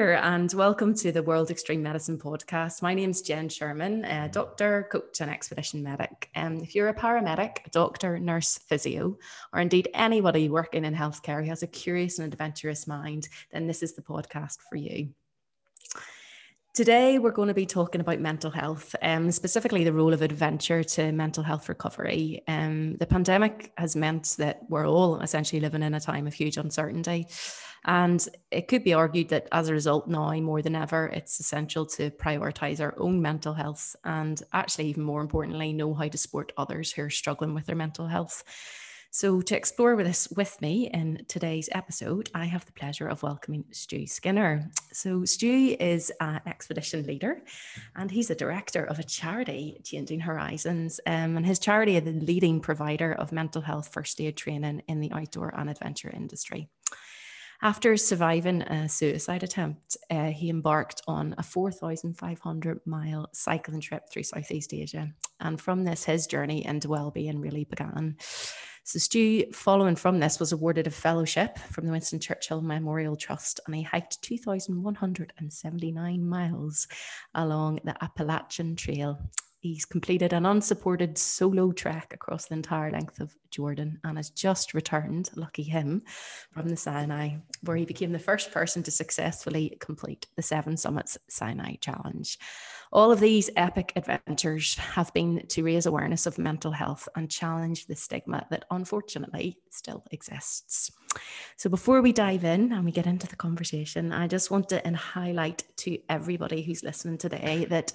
Year and welcome to the World Extreme Medicine podcast. My name is Jen Sherman, a doctor, coach, and expedition medic. Um, if you're a paramedic, a doctor, nurse, physio, or indeed anybody working in healthcare who has a curious and adventurous mind, then this is the podcast for you. Today, we're going to be talking about mental health, um, specifically the role of adventure to mental health recovery. Um, the pandemic has meant that we're all essentially living in a time of huge uncertainty. And it could be argued that as a result, now more than ever, it's essential to prioritize our own mental health and actually, even more importantly, know how to support others who are struggling with their mental health. So, to explore this with me in today's episode, I have the pleasure of welcoming Stu Skinner. So, Stu is an expedition leader and he's a director of a charity, Changing Horizons. Um, and his charity is the leading provider of mental health first aid training in the outdoor and adventure industry. After surviving a suicide attempt, uh, he embarked on a 4,500 mile cycling trip through Southeast Asia. And from this, his journey into well-being really began. So Stu, following from this, was awarded a fellowship from the Winston Churchill Memorial Trust, and he hiked 2,179 miles along the Appalachian Trail He's completed an unsupported solo trek across the entire length of Jordan and has just returned, lucky him, from the Sinai, where he became the first person to successfully complete the Seven Summits Sinai Challenge. All of these epic adventures have been to raise awareness of mental health and challenge the stigma that unfortunately still exists. So, before we dive in and we get into the conversation, I just want to highlight to everybody who's listening today that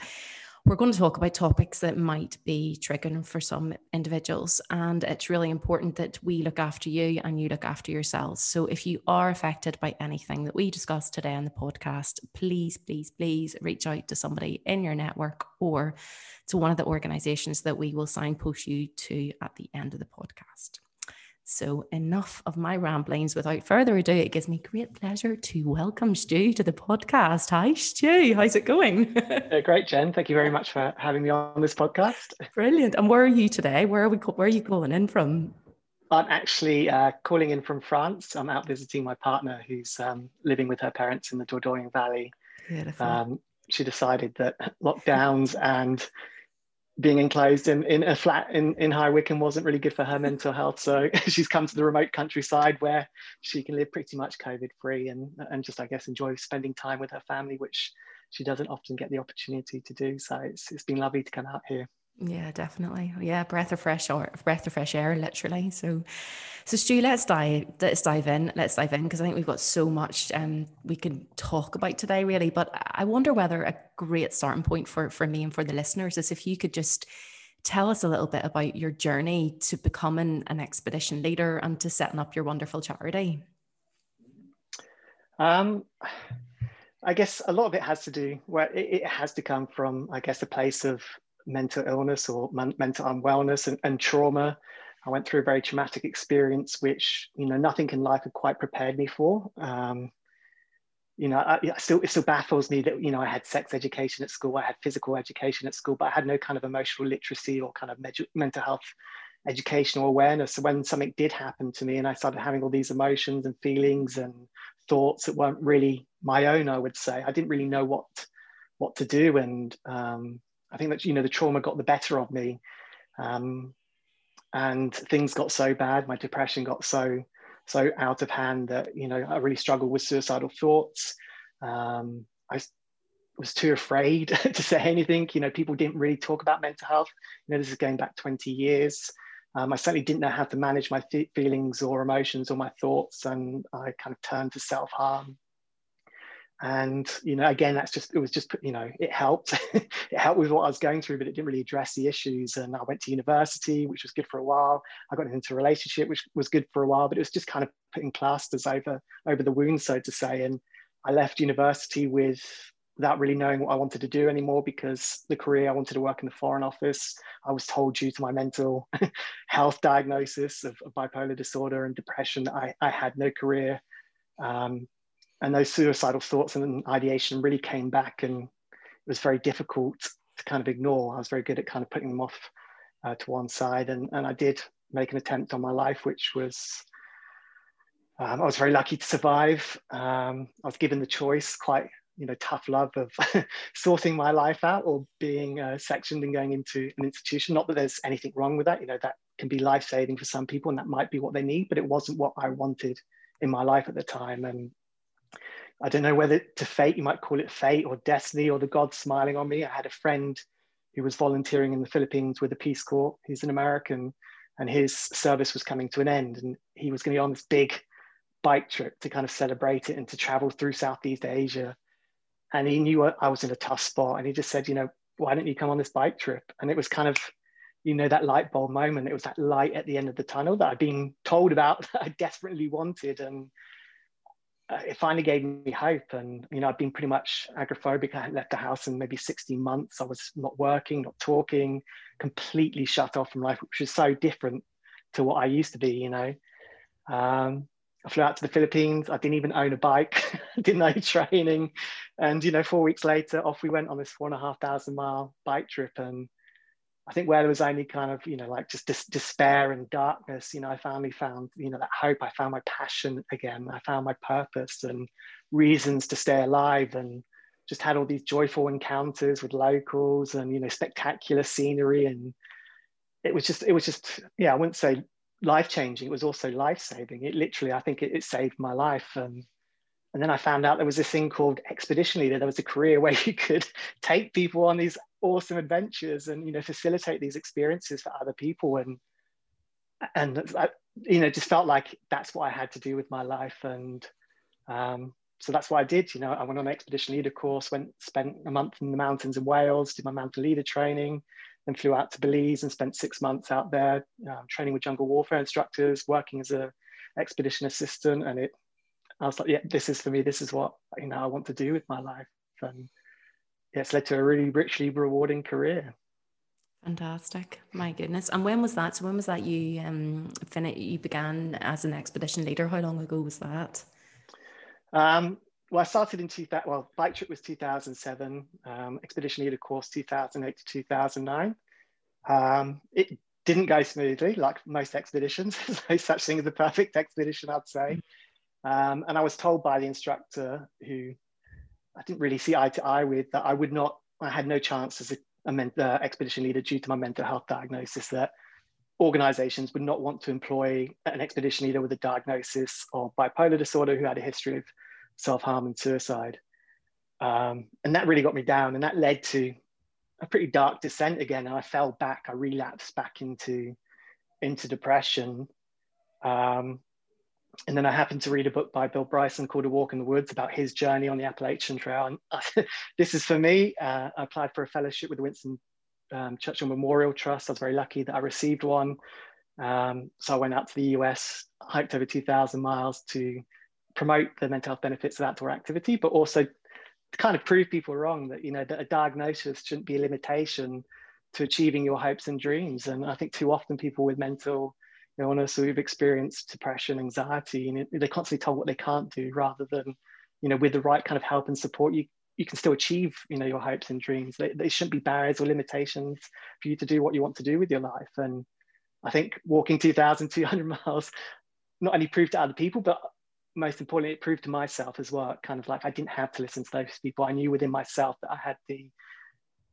we're going to talk about topics that might be triggering for some individuals. And it's really important that we look after you and you look after yourselves. So if you are affected by anything that we discussed today on the podcast, please, please, please reach out to somebody in your network or to one of the organizations that we will signpost you to at the end of the podcast. So, enough of my ramblings. Without further ado, it gives me great pleasure to welcome Stu to the podcast. Hi, Stu. How's it going? uh, great, Jen. Thank you very much for having me on this podcast. Brilliant. And where are you today? Where are we? Where are you calling in from? I'm actually uh, calling in from France. I'm out visiting my partner, who's um, living with her parents in the Dordogne Valley. Beautiful. Um, she decided that lockdowns and being enclosed in, in a flat in, in High Wycombe wasn't really good for her mental health. So she's come to the remote countryside where she can live pretty much COVID free and, and just, I guess, enjoy spending time with her family, which she doesn't often get the opportunity to do. So it's, it's been lovely to come out here. Yeah, definitely. Yeah, breath of fresh air, breath of fresh air, literally. So, so Stu, let's dive, let's dive in, let's dive in because I think we've got so much um we can talk about today, really. But I wonder whether a great starting point for for me and for the listeners is if you could just tell us a little bit about your journey to becoming an expedition leader and to setting up your wonderful charity. Um, I guess a lot of it has to do where well, it, it has to come from, I guess, a place of mental illness or mental unwellness and, and, trauma. I went through a very traumatic experience, which you know nothing in life had quite prepared me for. Um, you know, I, still it still baffles me that you know I had sex education at school, I had physical education at school, but I had no kind of emotional literacy or kind of mental health educational awareness. So when something did happen to me, and I started having all these emotions and feelings and thoughts that weren't really my own, I would say I didn't really know what what to do, and um, I think that you know the trauma got the better of me, um, and things got so bad. My depression got so so out of hand that you know I really struggled with suicidal thoughts. Um, I was too afraid to say anything. You know, people didn't really talk about mental health. You know, this is going back 20 years. Um, I certainly didn't know how to manage my feelings or emotions or my thoughts, and I kind of turned to self harm and you know again that's just it was just you know it helped. It helped with what i was going through but it didn't really address the issues. And i went to university which was good for a while. I got into a relationship which was good for a while but it was just kind of putting plasters over over the wound so to say. And i left university with without really knowing what i wanted to do anymore because the career i wanted to work in the foreign office. I was told due to my mental health diagnosis of, of bipolar disorder and depression I, I had no career. Um, and those suicidal thoughts and ideation really came back and it was very difficult to kind of ignore. I was very good at kind of putting them off uh, to one side and, and I did make an attempt on my life, which was Um, I was very lucky to survive. Um, I was given the choice, quite you know, tough love of sorting my life out or being uh, sectioned and going into an institution. Not that there's anything wrong with that. You know, that can be life saving for some people, and that might be what they need. But it wasn't what I wanted in my life at the time. And I don't know whether to fate, you might call it fate or destiny or the gods smiling on me. I had a friend who was volunteering in the Philippines with the Peace Corps. He's an American, and his service was coming to an end, and he was going to be on this big bike trip to kind of celebrate it and to travel through Southeast Asia. And he knew I was in a tough spot, and he just said, you know, why don't you come on this bike trip? And it was kind of, you know, that light bulb moment. It was that light at the end of the tunnel that I'd been told about that I desperately wanted, and uh, it finally gave me hope. And, you know, I'd been pretty much agoraphobic. I had left the house in maybe 16 months. I was not working, not talking, completely shut off from life, which was so different to what I used to be, you know. Um, I flew out to the Philippines. I didn't even own a bike, didn't know training. And, you know, four weeks later, off we went on this four and a half thousand mile bike trip. And I think where there was only kind of, you know, like just dis- despair and darkness, you know, I finally found, you know, that hope. I found my passion again. I found my purpose and reasons to stay alive and just had all these joyful encounters with locals and, you know, spectacular scenery. And it was just, it was just, yeah, I wouldn't say life changing. It was also life saving. It literally, I think it, it saved my life. And, and then I found out there was this thing called expedition leader. There was a career where you could take people on these awesome adventures and you know facilitate these experiences for other people. And and I, you know just felt like that's what I had to do with my life. And um, so that's what I did. You know I went on an expedition leader course went spent a month in the mountains in Wales did my mountain leader training then flew out to Belize and spent six months out there uh, training with jungle warfare instructors working as a expedition assistant. And it I was like yeah this is for me. This is what you know I want to do with my life. And it's led to a really richly rewarding career. Fantastic. My goodness. And when was that? So when was that you um fin- you began as an expedition leader? How long ago was that? Um, well, I started in 2000, well, bike trip was 2007, um, expedition leader course 2008 to 2009. Um, it didn't go smoothly like most expeditions. There's no such thing as a perfect expedition, I'd say. Um, and I was told by the instructor who I didn't really see eye to eye with that I would not, I had no chance as a, a men, uh, expedition leader due to my mental health diagnosis that organizations would not want to employ an expedition leader with a diagnosis of bipolar disorder who had a history of self-harm and suicide. Um, and that really got me down and that led to a pretty dark descent again. And I fell back, I relapsed back into, into depression. Um, and then I happened to read a book by Bill Bryson called A Walk in the Woods about his journey on the Appalachian Trail. And this is for me. Uh, I applied for a fellowship with the Winston um, Churchill Memorial Trust. I was very lucky that I received one. Um, so I went out to the US, hiked over 2,000 miles to promote the mental health benefits of outdoor activity, but also to kind of prove people wrong that, you know, that a diagnosis shouldn't be a limitation to achieving your hopes and dreams. And I think too often people with mental illness who've experienced depression, anxiety, and they're constantly told what they can't do rather than, you know, with the right kind of help and support, you you can still achieve, you know, your hopes and dreams. They, they shouldn't be barriers or limitations for you to do what you want to do with your life. And I think walking 2,200 miles not only proved to other people, but most importantly, it proved to myself as well. Kind of like I didn't have to listen to those people. I knew within myself that I had the,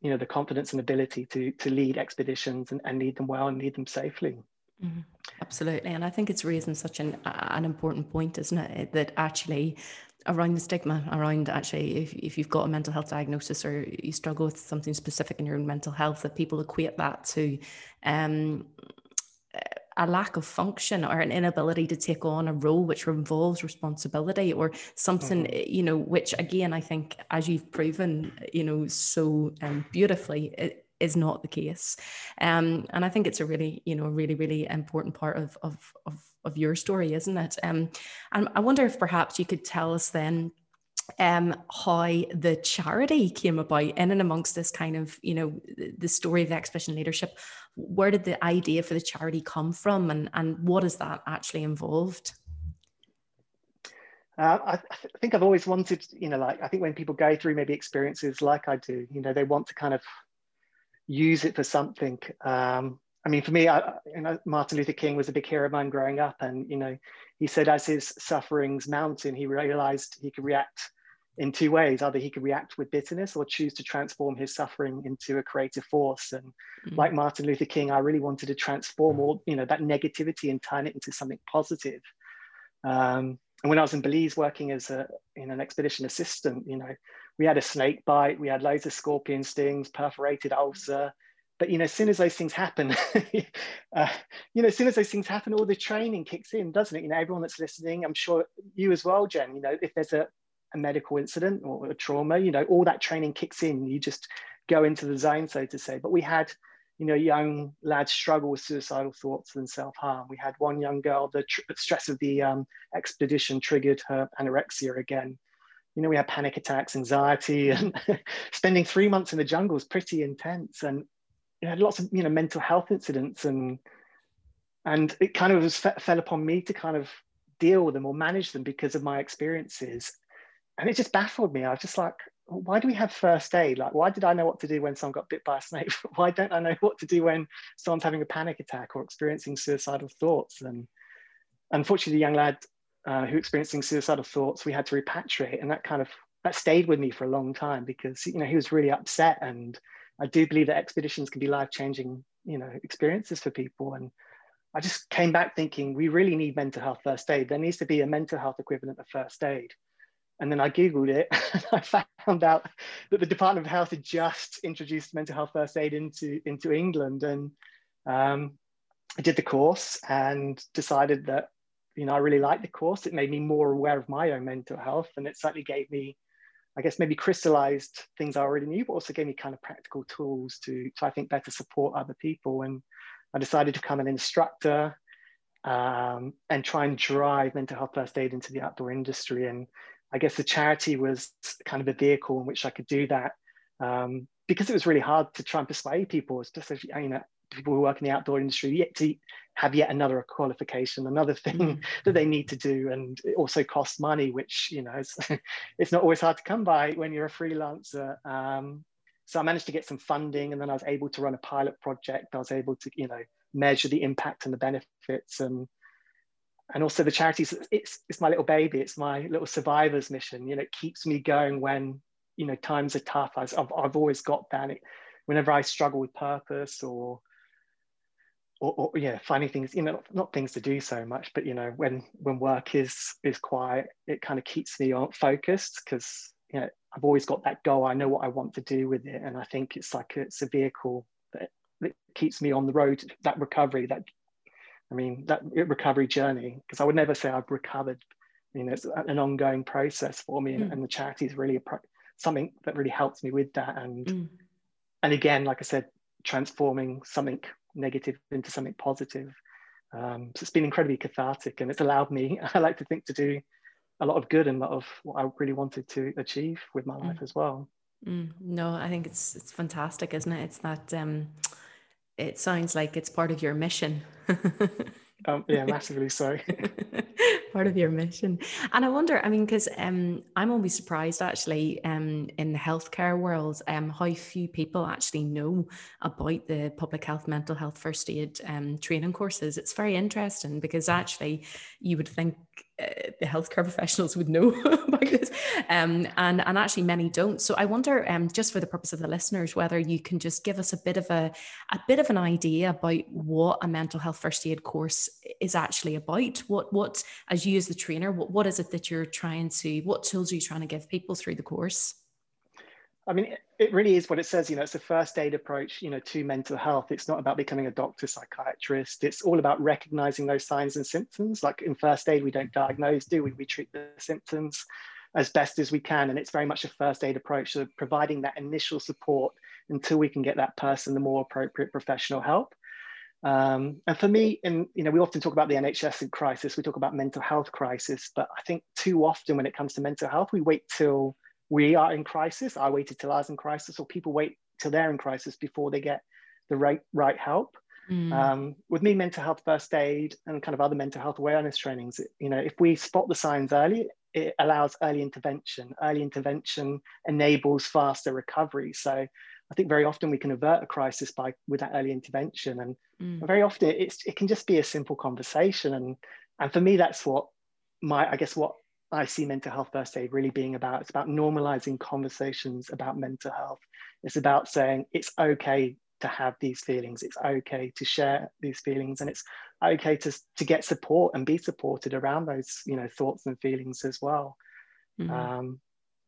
you know, the confidence and ability to to lead expeditions and, and lead them well and lead them safely. Mm-hmm. Absolutely. And I think it's raising such an, an important point, isn't it? That actually around the stigma around actually if, if you've got a mental health diagnosis or you struggle with something specific in your own mental health that people equate that to um, a lack of function or an inability to take on a role which involves responsibility or something mm-hmm. you know which again i think as you've proven you know so um, beautifully is not the case. Um, and I think it's a really, you know, really, really important part of, of, of, of your story, isn't it? Um, and I wonder if perhaps you could tell us then um, how the charity came about in and amongst this kind of, you know, the story of the expedition leadership. Where did the idea for the charity come from and, and what is that actually involved? Uh, I, I, think I've always wanted, you know, like I think when people go through maybe experiences like I do, you know, they want to kind of use it for something. Um, I mean, for me, I, you know, Martin Luther King was a big hero of mine growing up, and you know, he said as his sufferings mounted, he realized he could react in two ways either he could react with bitterness or choose to transform his suffering into a creative force and mm-hmm. like martin luther king i really wanted to transform all you know that negativity and turn it into something positive um, and when i was in belize working as a in an expedition assistant you know we had a snake bite we had loads of scorpion stings perforated ulcer but you know as soon as those things happen uh, you know as soon as those things happen all the training kicks in doesn't it you know everyone that's listening i'm sure you as well jen you know if there's a a medical incident or a trauma, you know, all that training kicks in. You just go into the zone, so to say. But we had, you know, young lads struggle with suicidal thoughts and self harm. We had one young girl, the tr- stress of the um, expedition triggered her anorexia again. You know, we had panic attacks, anxiety, and spending three months in the jungle is pretty intense. And you had lots of, you know, mental health incidents and and it kind of was, fell upon me to kind of deal with them or manage them because of my experiences and it just baffled me. I was just like, why do we have first aid? Like, why did I know what to do when someone got bit by a snake? why don't I know what to do when someone's having a panic attack or experiencing suicidal thoughts? And unfortunately, the young lad uh, who experiencing suicidal thoughts, we had to repatriate, and that kind of that stayed with me for a long time because you know he was really upset, and I do believe that expeditions can be life changing, you know, experiences for people. And I just came back thinking we really need mental health first aid. There needs to be a mental health equivalent of first aid and then I Googled it and I found out that the Department of Health had just introduced mental health first aid into, into England. And um, I did the course and decided that, you know, I really liked the course. It made me more aware of my own mental health. And it certainly gave me, I guess, maybe crystallized things I already knew, but also gave me kind of practical tools to, to I think, better support other people. And I decided to become an instructor um, and try and drive mental health first aid into the outdoor industry. And I guess the charity was kind of a vehicle in which I could do that um, because it was really hard to try and persuade people, especially you know people who work in the outdoor industry, yet to have yet another qualification, another thing mm. that they need to do, and it also costs money, which you know it's, it's not always hard to come by when you're a freelancer. Um, so I managed to get some funding, and then I was able to run a pilot project. I was able to you know measure the impact and the benefits and and also the charities it's it's my little baby it's my little survivor's mission you know it keeps me going when you know times are tough i've, I've always got that it, whenever i struggle with purpose or, or or, yeah finding things you know not, not things to do so much but you know when when work is is quiet it kind of keeps me on focused because you know i've always got that goal i know what i want to do with it and i think it's like it's a vehicle that, that keeps me on the road that recovery that I mean, that recovery journey, because I would never say I've recovered. I mean, it's an ongoing process for me, and, mm. and the charity is really a pro- something that really helps me with that. And mm. and again, like I said, transforming something negative into something positive. Um, so it's been incredibly cathartic, and it's allowed me, I like to think, to do a lot of good and a lot of what I really wanted to achieve with my mm. life as well. Mm. No, I think it's it's fantastic, isn't it? It's that. Um, it sounds like it's part of your mission. um, yeah, massively so. part of your mission. And I wonder, I mean, because um, I'm always surprised actually um, in the healthcare world um, how few people actually know about the public health, mental health, first aid um, training courses. It's very interesting because actually you would think the healthcare professionals would know about this, um, and and actually many don't. So I wonder, um, just for the purpose of the listeners, whether you can just give us a bit of a a bit of an idea about what a mental health first aid course is actually about. What what as you as the trainer, what what is it that you're trying to, what tools are you trying to give people through the course? I mean, it really is what it says. You know, it's a first aid approach. You know, to mental health. It's not about becoming a doctor, psychiatrist. It's all about recognizing those signs and symptoms. Like in first aid, we don't diagnose, do we? We treat the symptoms as best as we can, and it's very much a first aid approach. So providing that initial support until we can get that person the more appropriate professional help. Um, and for me, and you know, we often talk about the NHS in crisis. We talk about mental health crisis, but I think too often when it comes to mental health, we wait till we are in crisis. I waited till I was in crisis, or people wait till they're in crisis before they get the right right help. Mm. Um, with me, mental health first aid and kind of other mental health awareness trainings, you know, if we spot the signs early, it allows early intervention. Early intervention enables faster recovery. So I think very often we can avert a crisis by with that early intervention, and Mm. very often it's it can just be a simple conversation, and and for me that's what my I guess what I see mental health first aid really being about. It's about normalizing conversations about mental health. It's about saying it's okay to have these feelings. It's okay to share these feelings, and it's okay to to get support and be supported around those you know thoughts and feelings as well. Mhm. Um,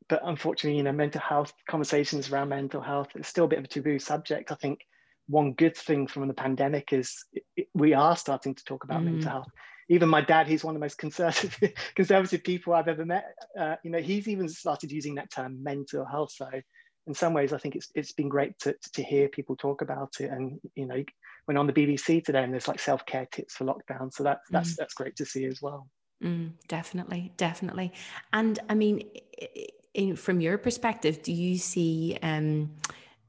but unfortunately, you know, mental health conversations around mental health is still a bit of a taboo subject. I think one good thing from the pandemic is it, it- we are starting to talk about Mm. mental health. Even my dad, he's one of the most conservative conservative people I've ever met. Uh, you know, he's even started using that term mental health. So, in some ways, I think it's it's been great to to hear people talk about it. And you know, when on the BBC today, and there's like self care tips for lockdown. So that's that's that's great to see as well. Mm, definitely, definitely. And I mean, in, from your perspective, do you see um,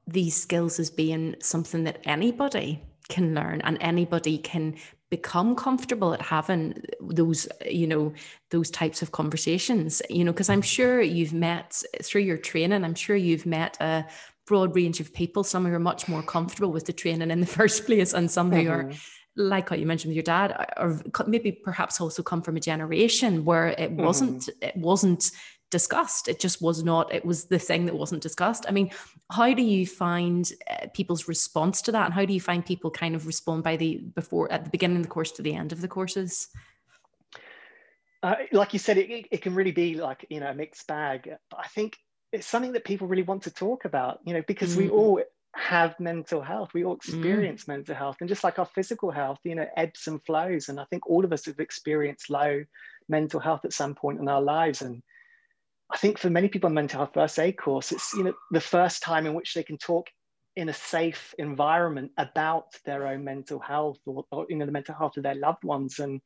these skills as being something that anybody can learn and anybody can become comfortable at having those, you know, those types of conversations? You know, because I'm sure you've met through your training, I'm sure you've met a broad range of people, some who are much more comfortable with the training in the first place, and some who are Mhm. like what you mentioned with your dad, or maybe perhaps also come from a generation where it wasn't it wasn't discussed. It just was not. It was the thing that wasn't discussed. I mean, how do you find uh, people's response to that, and how do you find people kind of respond by the before at the beginning of the course to the end of the courses? Uh, like you said, it, it, can really be like you know a mixed bag. But I think it's something that people really want to talk about. You know, because we Mm. all have mental health. We all experience mental health, and just like our physical health, you know, ebbs and flows. And I think all of us have experienced low mental health at some point in our lives. And I think for many people on mental health first aid course, it's you know the first time in which they can talk in a safe environment about their own mental health or, or you know the mental health of their loved ones and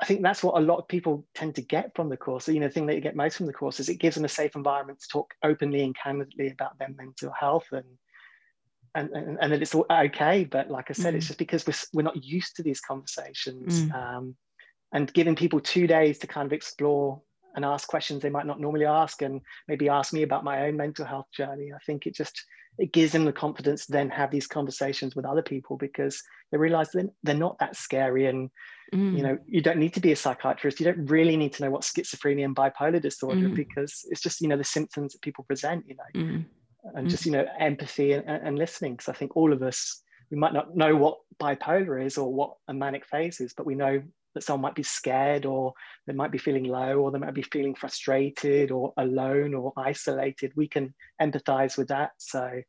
I think that's what a lot of people tend to get from the course. So, you know, the thing that you get most from the course is it gives them a safe environment to talk openly and candidly about their mental health and and and, and that it's all okay. But like I said, it's Mm. just because we're we're not used to these conversations. Mm. Um, and giving people two days to kind of explore and ask questions they might not normally ask and maybe ask me about my own mental health journey i think it just it gives them the confidence to then have these conversations with other people because they realize that they're not that scary and Mm. you know you don't need to be a psychiatrist you don't really need to know what schizophrenia and bipolar disorder Mhm. because it's just you know the symptoms that people present you know Mm. and just you know empathy and, and listening because i think all of us we might not know what bipolar is or what a manic phase is but we know that someone might be scared or they might be feeling low or they might be feeling frustrated or alone or isolated we can empathize with that so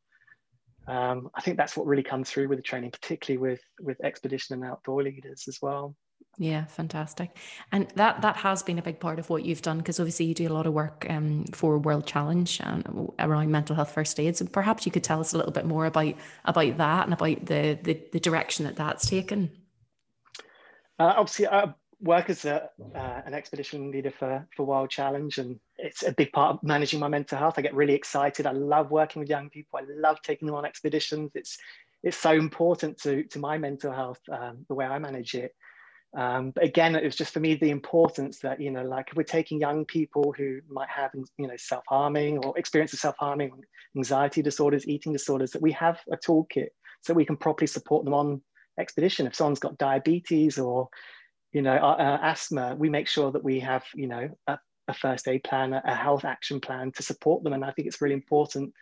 um, i think that's what really comes through with the training particularly with with expedition and outdoor leaders as well Yeah, fantastic. And that that has been a big part of what you've done because obviously you do a lot of work um, for World Challenge and around mental health first aids. And perhaps you could tell us a little bit more about about that and about the the, the direction that that's taken. Uh, obviously, I work as a, uh, an expedition leader for, for World Challenge, and it's a big part of managing my mental health. I get really excited. I love working with young people. I love taking them on expeditions. It's it's so important to, to my mental health, um, the way I manage it. Um, but again, it was just for me the importance that, you know, like we're taking young people who might have, you know, self harming or experience of self harming, anxiety disorders, eating disorders, that we have a toolkit so we can properly support them on expedition. If someone's got diabetes or, you know, uh, uh, asthma, we make sure that we have, you know, a, a first aid plan, a, health action plan to support them. And I think it's really important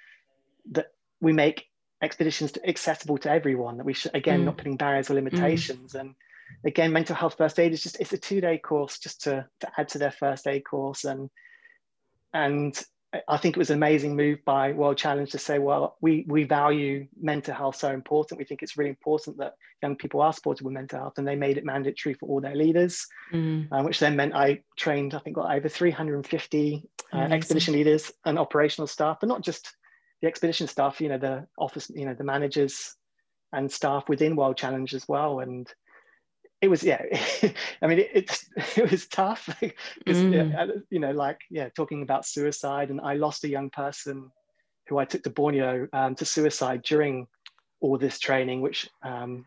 that we make expeditions accessible to everyone, that we should, again, Mm. not putting barriers or limitations. And again, mental health first aid is just, it's a two day course just to, to add to their first aid course. And, and I think it was an amazing move by World Challenge to say, well, we, we value mental health so important. We think it's really important that young people are supported with mental health, and they made it mandatory for all their leaders, Mm, uh, which then meant I trained, I think, got over 350 uh, expedition leaders and operational staff, but not just the expedition staff, you know, the office, you know, the managers and staff within World Challenge as well. And it was, yeah, I mean, it, it's, it was tough Mm. you know, like, yeah, talking about suicide. And I lost a young person who I took to Borneo um, to suicide during all this training, which um,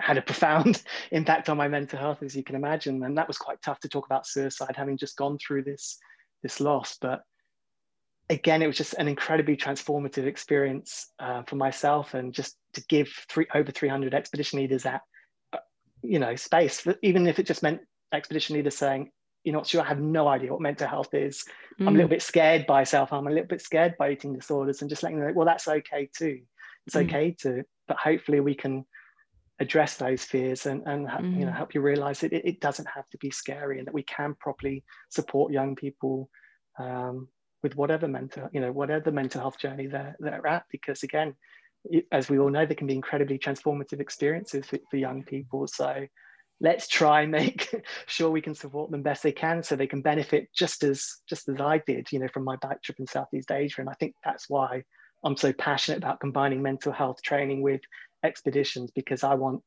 had a profound impact on my mental health, as you can imagine. And that was quite tough to talk about suicide, having just gone through this this loss. But again, it was just an incredibly transformative experience uh, for myself, and just to give three, over 300 expedition leaders that, uh, you know, space. Even if it just meant expedition leaders saying, you know, sure, I have no idea what mental health is. Mm. I'm a little mm. bit scared by self harm. I'm a little bit scared by eating disorders, and just letting them know, well, that's okay too. It's mm. okay to, but hopefully we can address those fears and, and mm. you know mm. help you realize that it, it, doesn't have to be scary and that we can properly support young people um, with whatever mental you know whatever mental health journey they're, they're at because again as we all know they can be incredibly transformative experiences for, for young people so let's try and make sure we can support them best they can so they can benefit just as just as I did, you know, from my bike trip in Southeast Asia. And I think that's why I'm so passionate about combining mental health training with expeditions because I want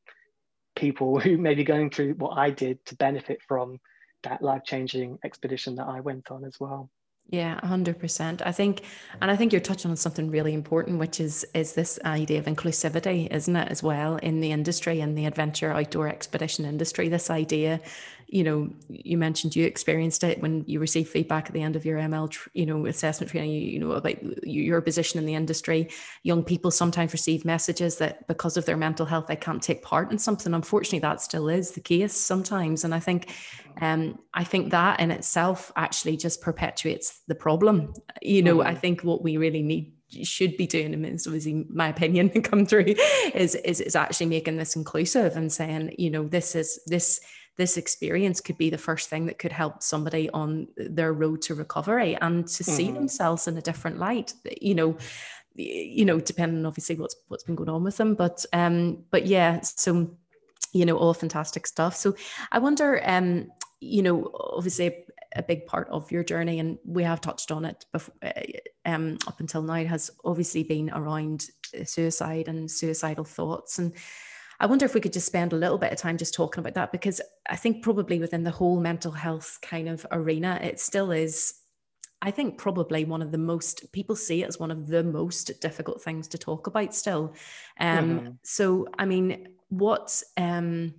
people who may be going through what I did to benefit from that life-changing expedition that I went on as well. Yeah, hundred percent. I think, and I think you're touching on something really important, which is is this idea of inclusivity, isn't it, as well in the industry in the adventure outdoor expedition industry. This idea you know, you mentioned you experienced it when you received feedback at the end of your ML, you know, assessment training, you, you know, about your position in the industry. Young people sometimes receive messages that because of their mental health, they can't take part in something. Unfortunately, that still is the case sometimes. And I think, um, I think that in itself actually just perpetuates the problem. You know, mm-hmm. I think what we really need should be doing and it's obviously my opinion to come through is, is is actually making this inclusive and saying you know this is this this experience could be the first thing that could help somebody on their road to recovery and to mm-hmm. see themselves in a different light you know you know depending obviously what's what's been going on with them but um but yeah so you know all fantastic stuff so i wonder um you know obviously a big part of your journey and we have touched on it before, um, up until now has obviously been around suicide and suicidal thoughts and I wonder if we could just spend a little bit of time just talking about that because I think probably within the whole mental health kind of arena, it still is. I think probably one of the most people see it as one of the most difficult things to talk about still. Um, mm-hmm. So, I mean, what um,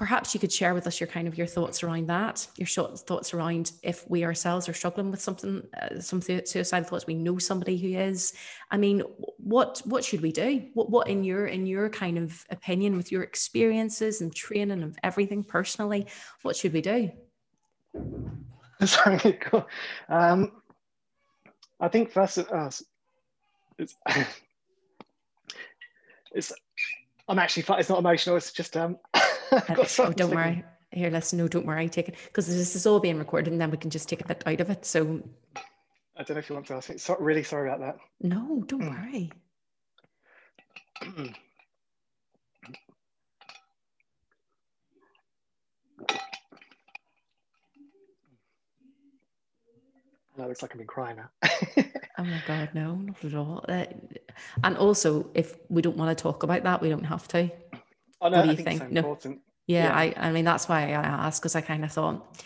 perhaps you could share with us your kind of your thoughts around that your thoughts around if we ourselves are struggling with something uh, some suicidal thoughts we know somebody who is. I mean what what should we do? What what in your in your kind of opinion with your experiences and training of everything personally what should we do? Sorry um, i think first uh, it's, it's i'm actually it's not emotional it's just um oh, don't worry. Here, listen, no, don't worry. Take it because this is all being recorded, and then we can just take a bit out of it. So, I don't know if you want to ask me. So, really sorry about that. No, don't mm. worry. No, it's like I've been crying now. oh my God, no, not at all. Uh, and also, if we don't want to talk about that, we don't have to. Oh, no, what do you think? think? no. Yeah, yeah, I, I mean, that's why I asked because I kind of thought,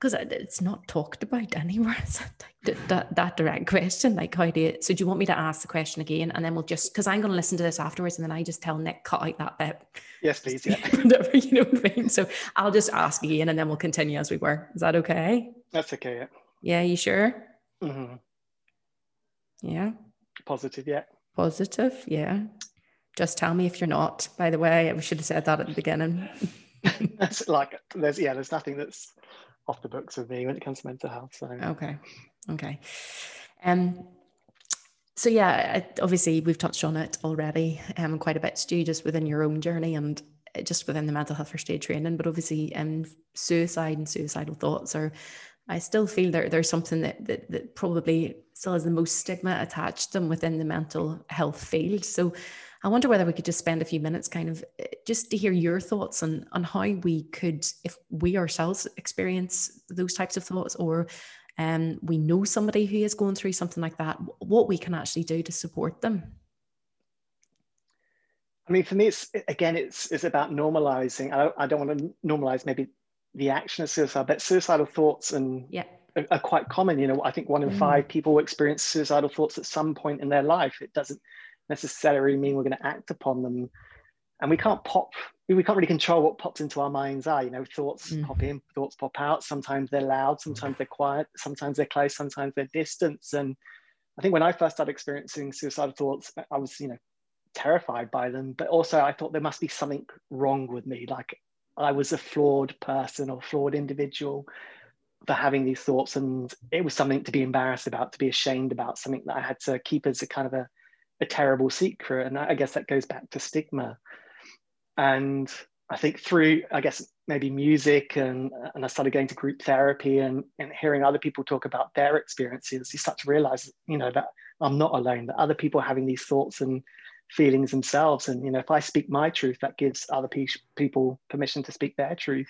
because it's not talked about anywhere. that, that direct question, like, how do you, so do you want me to ask the question again? And then we'll just, because I'm going to listen to this afterwards and then I just tell Nick, cut out that bit. Yes, please. Yeah. Whatever, you know what I mean? So I'll just ask again and then we'll continue as we were. Is that okay? That's okay. Yeah. Yeah, you sure? Mm-hmm. Yeah. Positive, yeah. Positive, yeah. Just tell me if you're not. By the way, we should have said that at the beginning. that's like there's yeah, there's nothing that's off the books with me when it comes to mental health. So okay, okay. Um. So yeah, obviously we've touched on it already, um, quite a bit, Stu, just within your own journey and just within the mental health first aid training. But obviously, um, suicide and suicidal thoughts are I still feel there there's something that, that that probably still has the most stigma attached to them within the mental health field. So I wonder whether we could just spend a few minutes kind of eh, just to hear your thoughts on, on how we could, if we ourselves experience those types of thoughts or um, we know somebody who is going through something like that, what we can actually do to support them. I mean, for me, it's again, it's it's about normalizing. I don't, I don't want to normalize maybe the action of suicide, but suicidal thoughts and yeah. are, are quite common. You know, I think one in mm. five people experience suicidal thoughts at some point in their life. It doesn't necessarily mean we're going to act upon them. And we can't pop we can't really control what pops into our mind's eye you know thoughts mm. pop in thoughts pop out. Sometimes they're loud sometimes they're quiet sometimes they're close sometimes they're distant and i think when i first started experiencing suicidal thoughts i was you know terrified by them. But also i thought there must be something wrong with me like i was a flawed person or flawed individual for having these thoughts. And it was something to be embarrassed about to be ashamed about something that i had to keep as a kind of a, a terrible secret and i guess that goes back to stigma and I think through, I guess, maybe music and, and I started going to group therapy and, and hearing other people talk about their experiences, you start to realize, you know, that I'm not alone, that other people are having these thoughts and feelings themselves. And, you know, if I speak my truth, that gives other pe- people permission to speak their truth.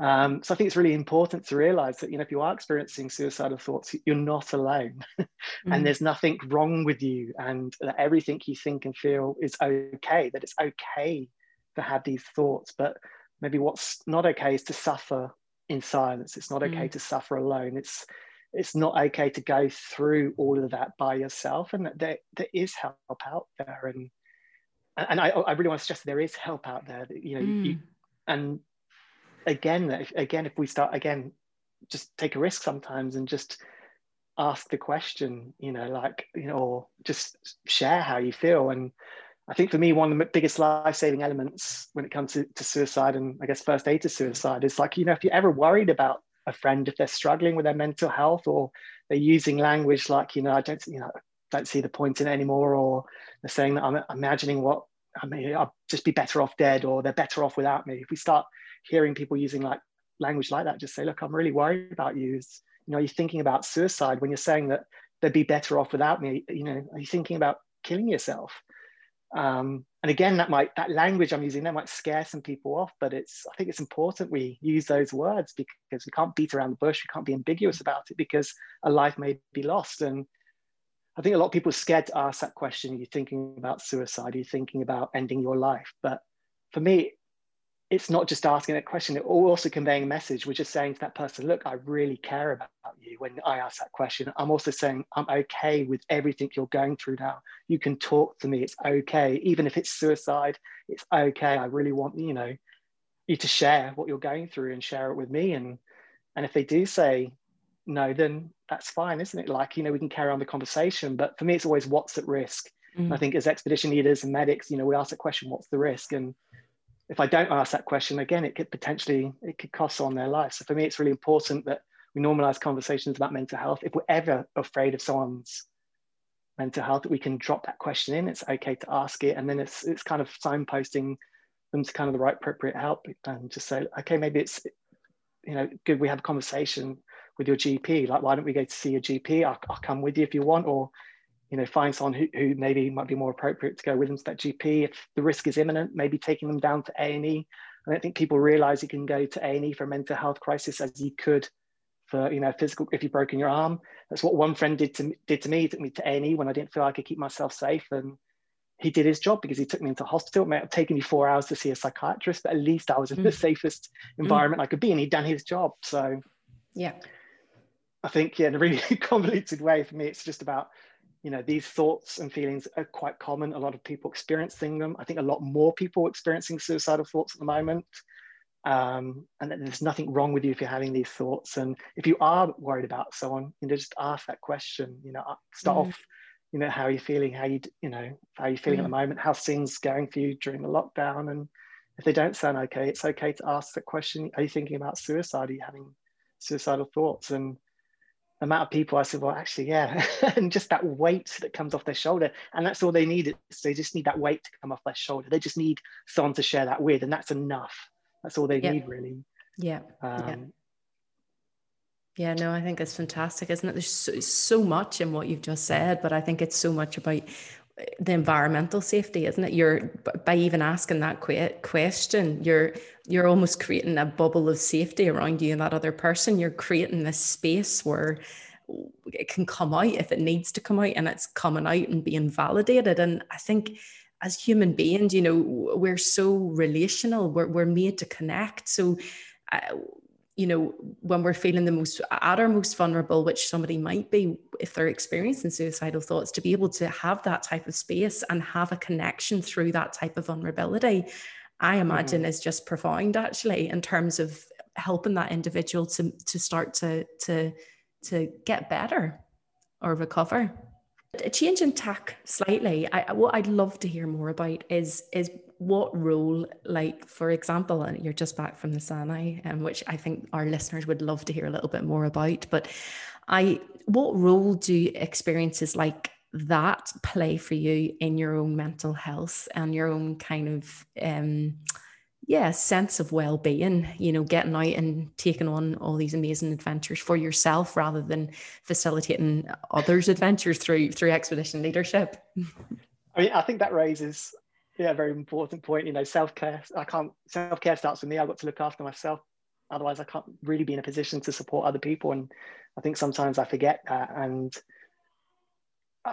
Um, so I think it's really important to realize that, you know, if you are experiencing suicidal thoughts, you're not alone and mm. there's nothing wrong with you and that everything you think and feel is okay, that it's okay to have these thoughts but maybe what's not okay is to suffer in silence it's not okay mm. to suffer alone it's it's not okay to go through all of that by yourself and that there, there is help out there and and I, I really want to stress that there is help out there that, you know mm. you, and again if, again if we start again just take a risk sometimes and just ask the question you know like you know or just share how you feel and I think for me, one of the biggest life saving elements when it comes to, to suicide and I guess first aid to suicide is like, you know, if you're ever worried about a friend, if they're struggling with their mental health or they're using language like, you know, I don't, you know, don't see the point in it anymore, or they're saying that I'm imagining what I mean, I'll just be better off dead, or they're better off without me. If we start hearing people using like language like that, just say, look, I'm really worried about you. Is, you know, are you thinking about suicide when you're saying that they'd be better off without me? You know, are you thinking about killing yourself? Um, and again, that might that language I'm using that might scare some people off, but it's I think it's important we use those words because we can't beat around the bush, we can't be ambiguous about it because a life may be lost. And I think a lot of people are scared to ask that question. Are you thinking about suicide? Are you thinking about ending your life? But for me, it's not just asking that question, it's also conveying a message. We're just saying to that person, look, I really care about you when I ask that question. I'm also saying, I'm okay with everything you're going through now. You can talk to me. It's okay. Even if it's suicide, it's okay. I really want, you know, you to share what you're going through and share it with me. And and if they do say no, then that's fine, isn't it? Like, you know, we can carry on the conversation. But for me, it's always what's at risk. Mm. I think as expedition leaders and medics, you know, we ask the question, what's the risk? And if I don't ask that question again, it could potentially it could cost on their life. So for me, it's really important that we normalize conversations about mental health. If we're ever afraid of someone's mental health, that we can drop that question in. It's okay to ask it, and then it's it's kind of signposting them to kind of the right appropriate help, and just say, okay, maybe it's you know good we have a conversation with your GP. Like, why don't we go to see your GP? I'll, I'll come with you if you want, or you know, find someone who, who maybe might be more appropriate to go with them to that GP. If the risk is imminent, maybe taking them down to A&E. I don't think people realize you can go to A&E for a mental health crisis as you could for, you know, physical, if you've broken your arm. That's what one friend did to, did to me. He took me to A&E when I didn't feel I could keep myself safe. And he did his job because he took me into hospital. It may have taken me four hours to see a psychiatrist, but at least I was in mm. the safest mm. environment mm. I could be and he'd done his job. So yeah. I think, yeah, in a really convoluted way for me, it's just about you know these thoughts and feelings are quite common a lot of people experiencing them. I think a lot more people experiencing suicidal thoughts at the moment. Um, and there's nothing wrong with you if you're having these thoughts. And if you are worried about someone you know just ask that question you know start mm. off you know how are you feeling? How you you know how are you feeling mm. at the mm. moment? How's things going for you during the lockdown? And if they don't sound okay it's okay to ask that question. Are you thinking about suicide? Are you having suicidal thoughts? And amount of people I said, well, actually, yeah. and just that weight that comes off their shoulder. And that's all they need. So they just need that weight to come off their shoulder. They just need someone to share that with. And that's enough. That's all they need, really. Yeah. Um, yeah. Yeah, no, I think it's fantastic, isn't it? There's so, so much in what you've just said, but I think it's so much about the environmental safety isn't it you're by even asking that question you're you're almost creating a bubble of safety around you and that other person. You're creating this space where it can come out if it needs to come out and it's coming out and being validated. And i think as human beings you know we're so relational. We're, we're made to connect. So uh, you know, when we're feeling the most at our most vulnerable, which somebody might be if they're experiencing suicidal thoughts, to be able to have that type of space and have a connection through that type of vulnerability, I imagine mm. is just profound actually in terms of helping that individual to to start to to to get better or recover. A change in tack slightly. I, what I'd love to hear more about is is what role, like for example, and you're just back from the Sinai, um, which I think our listeners would love to hear a little bit more about. But I, what role do experiences like that play for you in your own mental health and your own kind of um, yeah sense of well-being you know getting out and taking on all these amazing adventures for yourself rather than facilitating others adventures through through expedition leadership i mean i think that raises yeah, very important point. You know, self care. I can't. Self care starts with me. I've got to look after myself. Otherwise, I can't really be in a position to support other people. And I think sometimes I forget that. And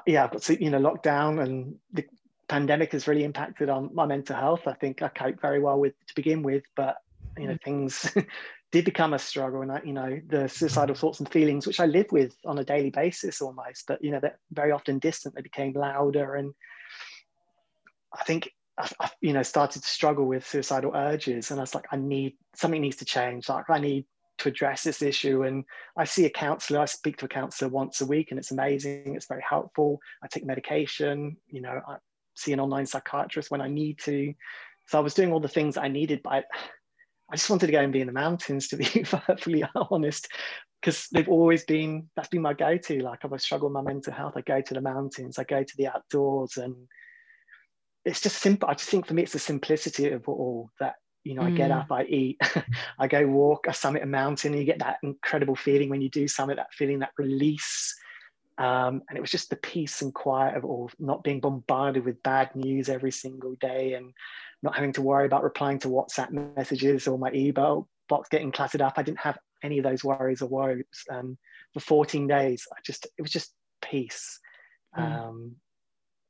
yeah, I've got you know lockdown and the pandemic has really impacted on my mental health. I think I coped very well with to begin with, but you know mm. things did become a struggle and I, you know the suicidal thoughts and feelings which i live with on a daily basis almost but you know that very often distant they became louder and i think I, I, you know, started to struggle with suicidal urges, and I was like, I need something needs to change. Like, I need to address this issue. And I see a counselor. I speak to a counselor once a week, and it's amazing. It's very helpful. I take medication. You know, I see an online psychiatrist when I need to. So I was doing all the things I needed, but I, I just wanted to go and be in the mountains, to be perfectly honest, because they've always been that's been my go-to. Like if I struggle with my mental health, I go to the mountains, I go to the outdoors, and it's just simple. I just think for me, it's the simplicity of it all that, you know, mm. I get mm. up, I eat, I go walk, I summit a mountain, and you get that incredible feeling when you do summit, that feeling, that release. Um, and it was just the peace and quiet of all, not being bombarded with bad news every single day and not having to worry about replying to WhatsApp messages or my email box getting cluttered up. I didn't have any of those worries or worries. Um, for 14 days, I just, it was just peace. Mm. Um,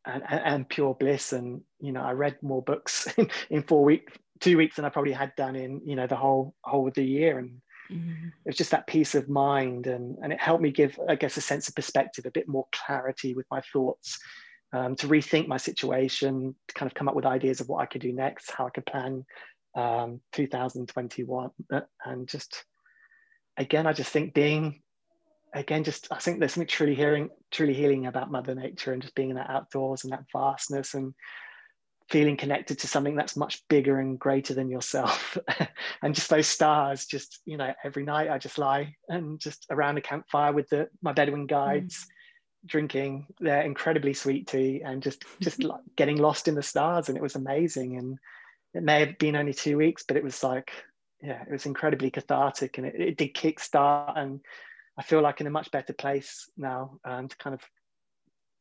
and, and, pure bliss. And you know, I read more books in, in four weeks, two weeks than I probably had done in you know the whole whole of the year. And mm-hmm. it was just that peace of mind, and and it helped me give, I guess, a sense of perspective, a bit more clarity with my thoughts. Um, to rethink my situation, to kind of come up with ideas of what I could do next, how I could plan um, 2021, and just again, I just think being again, just I think there's something truly hearing, truly healing about Mother Nature and just being in that outdoors and that vastness and feeling connected to something that's much bigger and greater than yourself. and just those stars, just you know, every night I just lie and just around a campfire with the my Bedouin guides. Mm. drinking their incredibly sweet tea and just just like getting lost in the stars and it was amazing and it may have been only two weeks but it was like yeah it was incredibly cathartic and it, it did kickstart and I feel like in a much better place now um, to kind of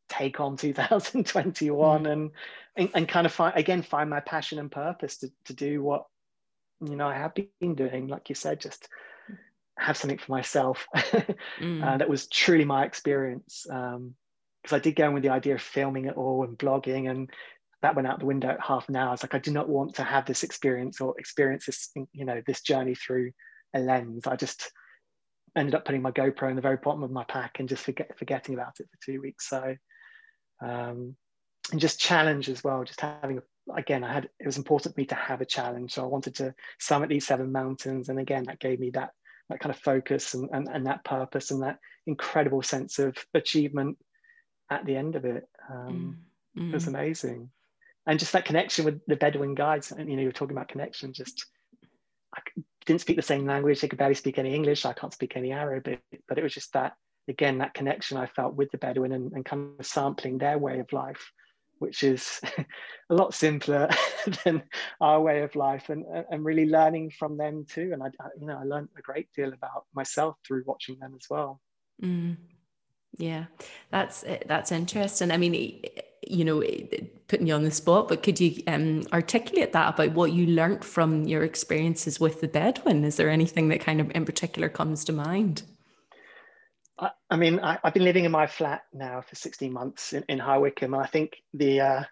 take on 2021 mm. and, and, and kind of find again find my passion and purpose to, to do what you know I have been doing like you said just have something for myself mm. uh, that was truly my experience because um, I did go in with the idea of filming it all and blogging and that went out the window at half an hour. It's like I do not want to have this experience or experience this you know this journey through a lens. I just ended up putting my GoPro in the very bottom of my pack and just forget, forgetting about it for two weeks. So, um, and just challenge as well, just having, again, I had, it was important for me to have a challenge. So I wanted to summit these seven mountains. And again, that gave me that, that kind of focus and, and, and that purpose and that incredible sense of achievement at the end of it. Um, mm. It was mm. amazing. And just that connection with the Bedouin guides, and you know, you're talking about connection, just I didn't speak the same language. They could barely speak any English. I can't speak any Arabic, but it was just that, again, that connection I felt with the Bedouin and, and kind of sampling their way of life, which is a lot simpler than our way of life and, and really learning from them too. And I, you know, I learned a great deal about myself through watching them as well. Mm. Yeah, that's that's interesting. I mean, you know, putting you on the spot, but could you um, articulate that about what you learnt from your experiences with the Bedouin? Is there anything that kind of in particular comes to mind? I, I mean, I, have been living in my flat now for 16 months in, in High Wycombe, and I think the uh,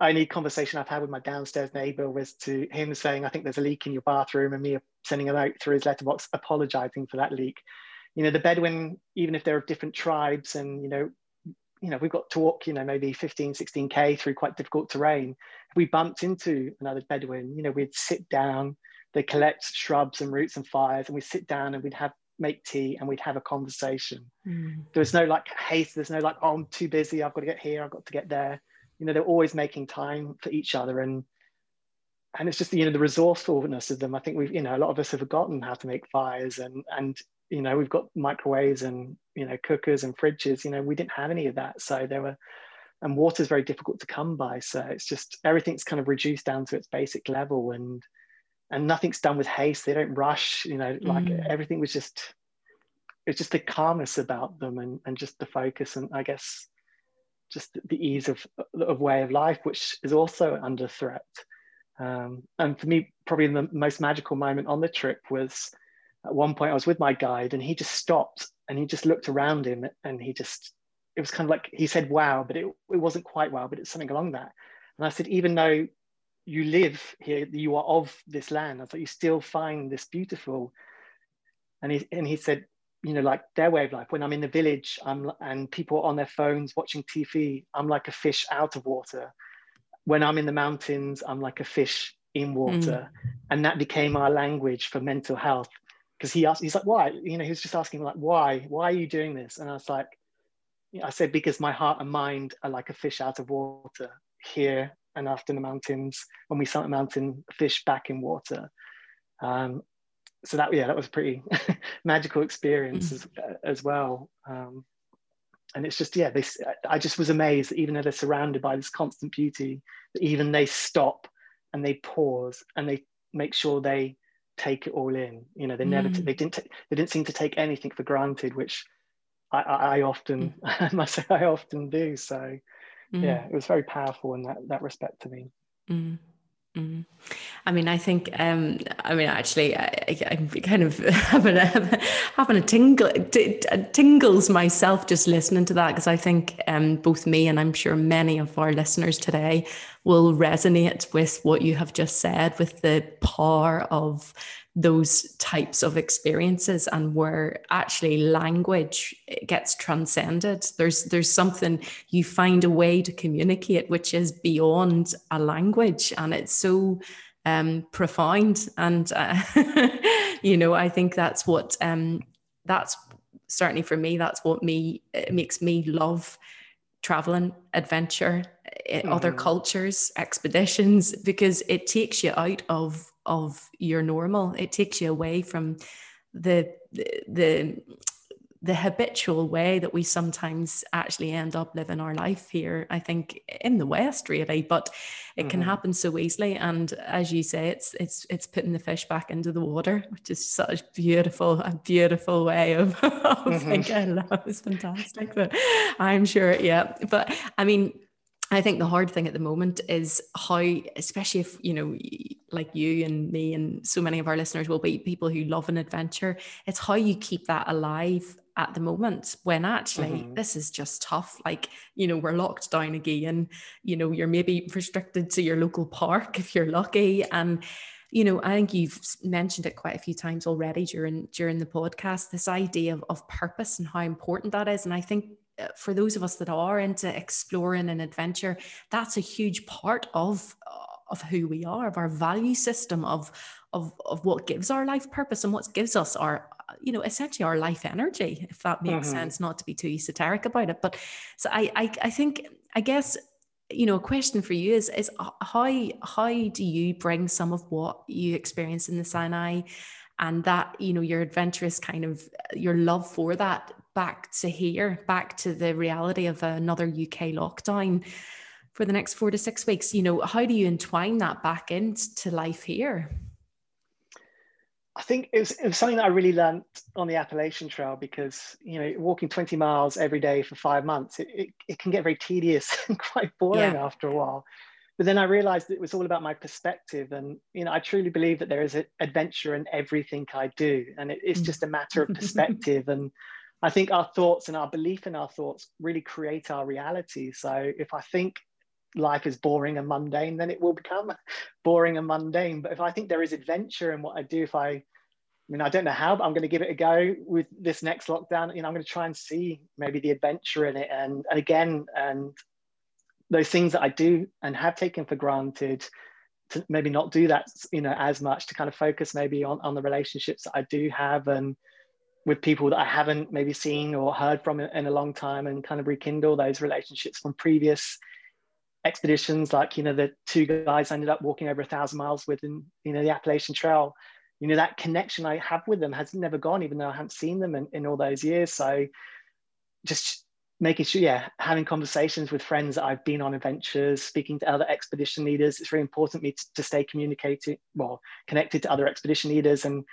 only conversation I've had with my downstairs neighbor was to him saying, I think there's a leak in your bathroom, and me sending a note through his letterbox apologizing for that leak. You know, the Bedouin, even if they're of different tribes and, you know, you know, we've got to walk, you know, maybe 15, 16K through quite difficult terrain. If we bumped into another Bedouin, you know, we'd sit down, they collect shrubs and roots and fires, and we'd sit down and we'd have make tea and we'd have a conversation. Mm. There was no like haste, there's no like, oh, I'm too busy, I've got to get here, I've got to get there you know they're always making time for each other and and it's just you know the resourcefulness of them i think we've you know a lot of us have forgotten how to make fires and and you know we've got microwaves and you know cookers and fridges you know we didn't have any of that so there were and water is very difficult to come by so it's just everything's kind of reduced down to its basic level and and nothing's done with haste they don't rush you know like mm. everything was just it's just the calmness about them and and just the focus and i guess just the ease of, of way of life, which is also under threat. Um, and for me, probably the most magical moment on the trip was at one point I was with my guide and he just stopped and he just looked around him and he just, it was kind of like, he said, wow, but it, it wasn't quite wow, but it's something along that. And I said, even though you live here, you are of this land, I thought you still find this beautiful. And he, and he said, you know, like their way of life. When I'm in the village, I'm and people are on their phones watching TV, I'm like a fish out of water. When I'm in the mountains, I'm like a fish in water. Mm. And that became our language for mental health. Because he asked, he's like, why? You know, he was just asking, like, why? Why are you doing this? And I was like, I said, because my heart and mind are like a fish out of water here and after the mountains. When we summit mountain, fish back in water. Um, so that yeah that was a pretty magical experience mm. as, as well um, and it's just yeah they i just was amazed that even though they're surrounded by this constant beauty that even they stop and they pause and they make sure they take it all in you know they never mm. they didn't they didn't seem to take anything for granted which i i, I often mm. i must say i often do so mm. yeah it was very powerful in that that respect to me mm. Mm. I mean, I think. Um, I mean, actually, I, am kind of having a having a tingle t- tingles myself just listening to that because I think um, both me and I'm sure many of our listeners today will resonate with what you have just said, with the power of those types of experiences and where actually language gets transcended there's there's something you find a way to communicate which is beyond a language and it's so um, profound and uh, you know i think that's what um, that's certainly for me that's what me it makes me love traveling adventure mm-hmm. other cultures expeditions because it takes you out of of your normal. It takes you away from the the the habitual way that we sometimes actually end up living our life here i think in the west really but it mm-hmm. can happen so easily and as you say it's it's it's putting the fish back into the water which is such beautiful a beautiful way of, of mm-hmm. thinking that was fantastic but i'm sure yeah but i mean I think the hard thing at the moment is how, especially if, you know, like you and me and so many of our listeners will be people who love an adventure, it's how you keep that alive at the moment when actually mm-hmm. this is just tough. Like, you know, we're locked down again, you know, you're maybe restricted to your local park if you're lucky. And, you know, I think you've mentioned it quite a few times already during during the podcast, this idea of, of purpose and how important that is. And I think uh, for those of us that are into exploring and adventure, that's a huge part of uh, of who we are, of our value system, of of of what gives our life purpose and what gives us our you know essentially our life energy if that makes mm-hmm. sense not to be too esoteric about it but so I, I i think i guess you know a question for you is is how how do you bring some of what you experience in the sinai and that you know your adventurous kind of your love for that back to here, back to the reality of another UK lockdown for the next four to six weeks. You know, how do you entwine that back into life here? I think it was, it was something that I really learned on the Appalachian Trail because, you know, walking 20 miles every day for five months, it, it, it can get very tedious and quite boring yeah. after a while. But then I realized it was all about my perspective. And, you know, I truly believe that there is an adventure in everything I do. And it, it's mm. just a matter of perspective and I think our thoughts and our belief in our thoughts really create our reality. So if I think life is boring and mundane, then it will become boring and mundane. But if I think there is adventure in what I do, if I, I mean, I don't know how, but I'm going to give it a go with this next lockdown. You know, I'm going to try and see maybe the adventure in it, and and again, and those things that I do and have taken for granted, to maybe not do that, you know, as much to kind of focus maybe on on the relationships that I do have and with people that I haven't maybe seen or heard from in a long time and kind of rekindle those relationships from previous expeditions like you know the two guys I ended up walking over a thousand miles with in you know the Appalachian Trail. You know that connection I have with them has never gone even though I haven't seen them in, in all those years. So just making sure yeah having conversations with friends that I've been on adventures speaking to other expedition leaders it's really important me to, to stay communicating well connected to other expedition leaders and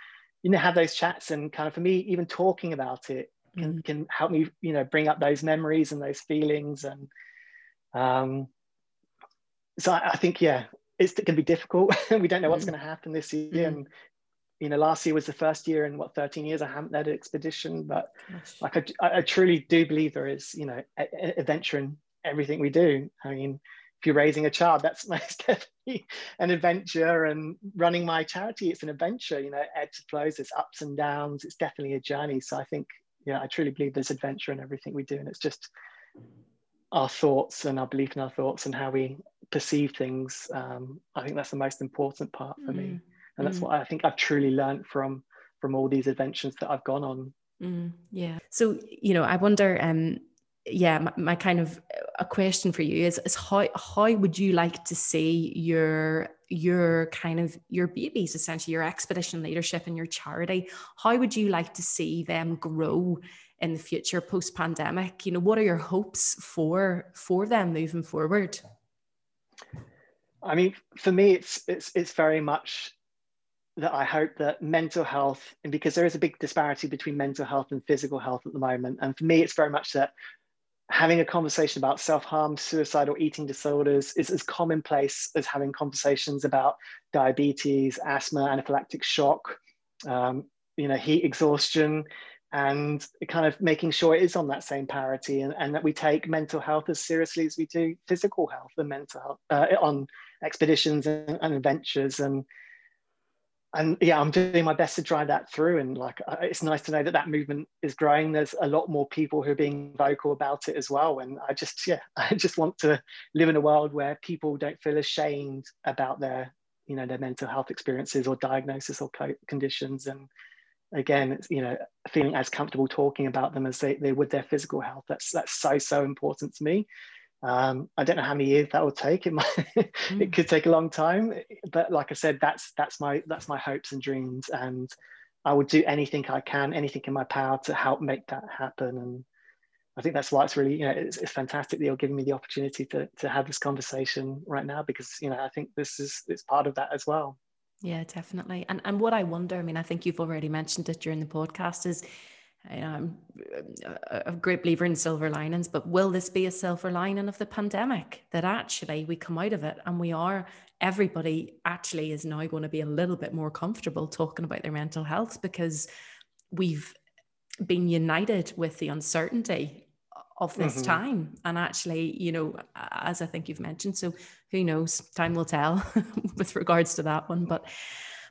you know have those chats. And kind of for me even talking about it can, mm. can help me you know bring up those memories and those feelings and um so I, I, think yeah it's going to be difficult we don't know what's mm. going to happen this year mm. and you know last year was the first year in what 13 years i haven't led an expedition but Gosh. like I, I, truly do believe there is you know adventure in everything we do i mean if you're raising a child that's most definitely an adventure and running my charity it's an adventure you know ebbs and flows there's ups and downs it's definitely a journey so i think yeah i truly believe there's adventure in everything we do and it's just our thoughts and our belief in our thoughts and how we perceive things um, i think that's the most important part for mm. me and that's mm. what i think i've truly learned from from all these adventures that i've gone on mm. yeah so you know i wonder um yeah my, my, kind of a question for you is, is how how would you like to see your your kind of your babies essentially your expedition leadership and your charity how would you like to see them grow in the future post pandemic you know what are your hopes for for them moving forward? I mean for me it's it's it's very much that i hope that mental health and because there is a big disparity between mental health and physical health at the moment and for me it's very much that having a conversation about self-harm suicide or eating disorders is as commonplace as having conversations about diabetes asthma anaphylactic shock um, you know heat exhaustion and kind of making sure it is on that same parity and, and that we take mental health as seriously as we do physical health and mental health uh, on expeditions and, and, adventures. And and yeah i'm doing my best to drive that through. And like it's nice to know that that movement is growing. There's a lot more people who are being vocal about it as well. And i just yeah i just want to live in a world where people don't feel ashamed about their you know their mental health experiences or diagnosis or conditions. And again, you know, feeling as comfortable talking about them as they, they would their physical health. That's that's so so important to me. Um, I don't know how many years that will take. It might, mm. it could take a long time, but like I said, that's that's my that's my hopes and dreams, and I would do anything I can, anything in my power to help make that happen. And I think that's why it's really, you know, it's, it's fantastic that you're giving me the opportunity to to have this conversation right now because you know I think this is it's part of that as well. Yeah, definitely. And and what I wonder, I mean, I think you've already mentioned it during the podcast, is you know, I'm a great believer in silver linings, but will this be a silver lining of the pandemic that actually we come out of it and we are everybody actually is now going to be a little bit more comfortable talking about their mental health because we've been united with the uncertainty of this mm-hmm. time. And actually you know as i think you've mentioned so who knows? Time will tell with regards to that one. But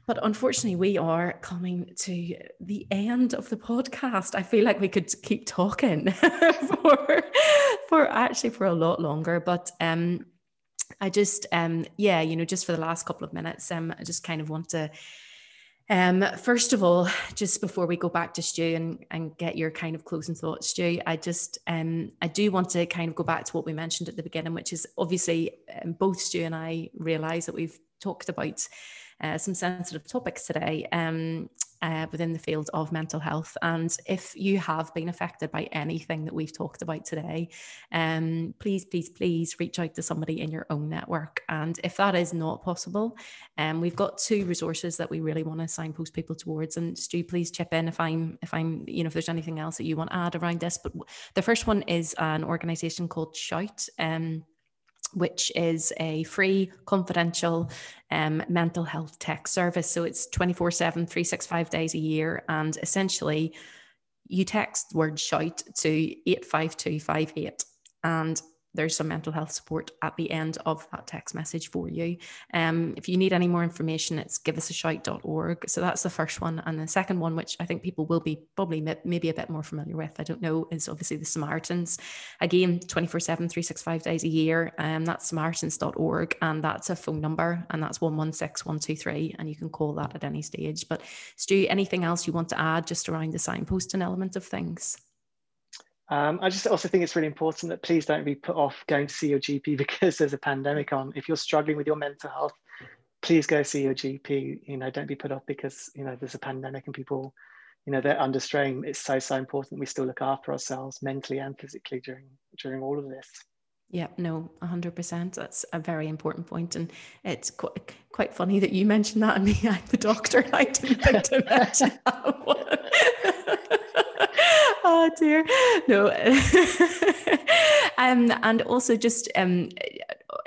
but unfortunately we are coming to the end of the podcast. I feel like we could keep talking for for actually for a lot longer. But um i just um yeah you know just for the last couple of minutes um i just kind of want to um, first of all, just before we go back to Stu and, and get your kind of closing thoughts, Stu, I just um, I do want to kind of go back to what we mentioned at the beginning, which is obviously um, both Stu and I realise that we've talked about uh, some sensitive topics today. Um, uh, within the field of mental health. And if you have been affected by anything that we've talked about today, um, please, please, please reach out to somebody in your own network. And if that is not possible, um, we've got two resources that we really want to signpost people towards. And Stu, please chip in if I'm, if I'm, you know, if there's anything else that you want to add around this. But the first one is an organization called Shout. Um, which is a free, confidential um, mental health tech service. So it's 24 7, 365 days a year. And essentially, you text word shout to 85258. And there's some mental health support at the end of that text message for you. Um, if you need any more information, it's giveusashout.org. So that's the first one. And the second one, which I think people will be probably maybe a bit more familiar with, I don't know, is obviously the Samaritans. Again, 24 7, 365 days a year. Um, that's samaritans.org. And that's a phone number, and that's 116 123. And you can call that at any stage. But Stu, anything else you want to add just around the signposting element of things? Um, I just also think it's really important that please don't be put off going to see your GP because there's a pandemic on. If you're struggling with your mental health, please go see your GP. You know, don't be put off because you know there's a pandemic and people, you know, they're under strain. It's so so important we still look after ourselves mentally and physically during during all of this. Yeah, no, 100%. That's a very important point. And it's quite, quite funny that you mentioned that. And me, I'm the doctor. I didn't think to mention that one oh dear no um, and also just um,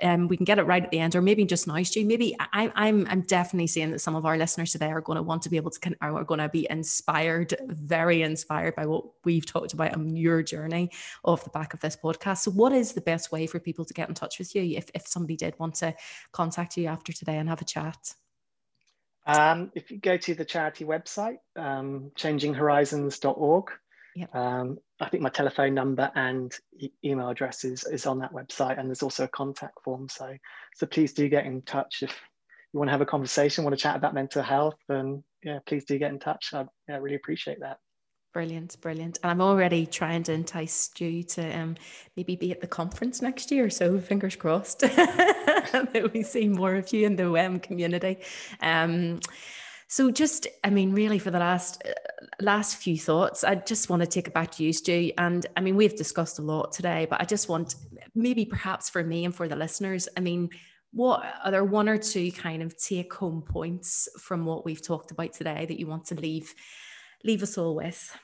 um, we can get it right at the end, or maybe just now, Stu. Maybe I, I'm I'm definitely seeing that some of our listeners today are going to want to be able to are going to be inspired, very inspired by what we've talked about on your journey off the back of this podcast. So, what is the best way for people to get in touch with you if if somebody did want to contact you after today and have a chat? Um, if you go to the charity website, um, changinghorizons.org, Yep. Um, I think my telephone number and e- email address is, is on that website, and there's also a contact form. So, so please do get in touch if you want to have a conversation, want to chat about mental health, and yeah, please do get in touch. I yeah, really appreciate that. Brilliant, brilliant. And I'm already trying to entice Stu to um, maybe be at the conference next year. So fingers crossed that we see more of you in the WEM community. Um, so just, I mean, really for the last uh, last few thoughts, I just want to take it back to you, Stu. And I mean, we've discussed a lot today, but I just want maybe perhaps for me and for the listeners, I mean, what are there one or two kind of take home points from what we've talked about today that you want to leave leave us all with?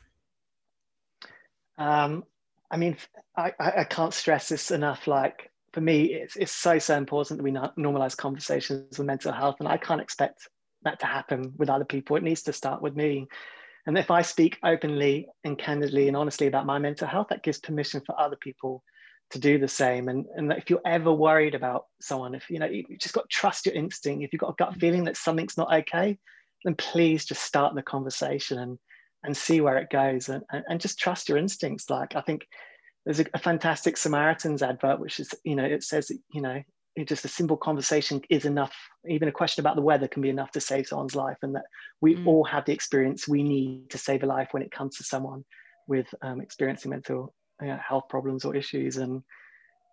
Um, I mean, I, I can't stress this enough. Like for me, it's, it's so, so important that we normalize conversations with mental health. And I can't expect that to happen with other people. It needs to start with me. And if I speak openly and candidly and honestly about my mental health, that gives permission for other people to do the same. And, and if you're ever worried about someone, if you know, you just got to trust your instinct. If you've got a gut feeling that something's not okay, then please just start the conversation and and see where it goes and, and, just trust your instincts. Like I think there's a, a fantastic Samaritans advert, which is, you know, it says, you know, just a simple conversation is enough. Even a question about the weather can be enough to save someone's life, and that we mm. all have the experience we need to save a life when it comes to someone with um, experiencing mental you know, health problems or issues. And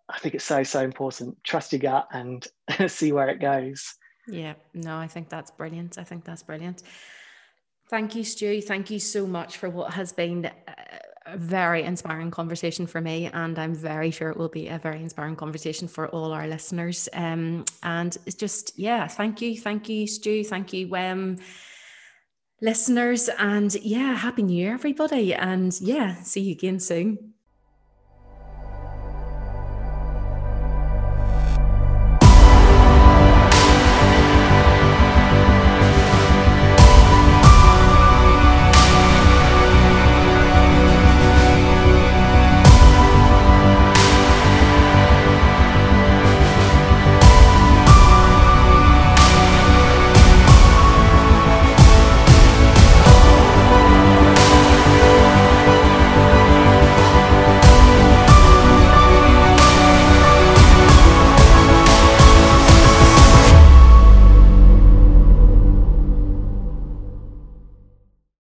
I think it's so so important. Trust your gut and see where it goes. Yeah, no, I think that's brilliant. I think that's brilliant. Thank you, Stu. Thank you so much for what has been a very inspiring conversation for me, and I'm very sure it will be a very inspiring conversation for all our listeners. Um, and it's just, yeah, thank you, thank you, Stu, thank you, Wem listeners, and yeah, happy New Year, everybody, and yeah, see you again soon.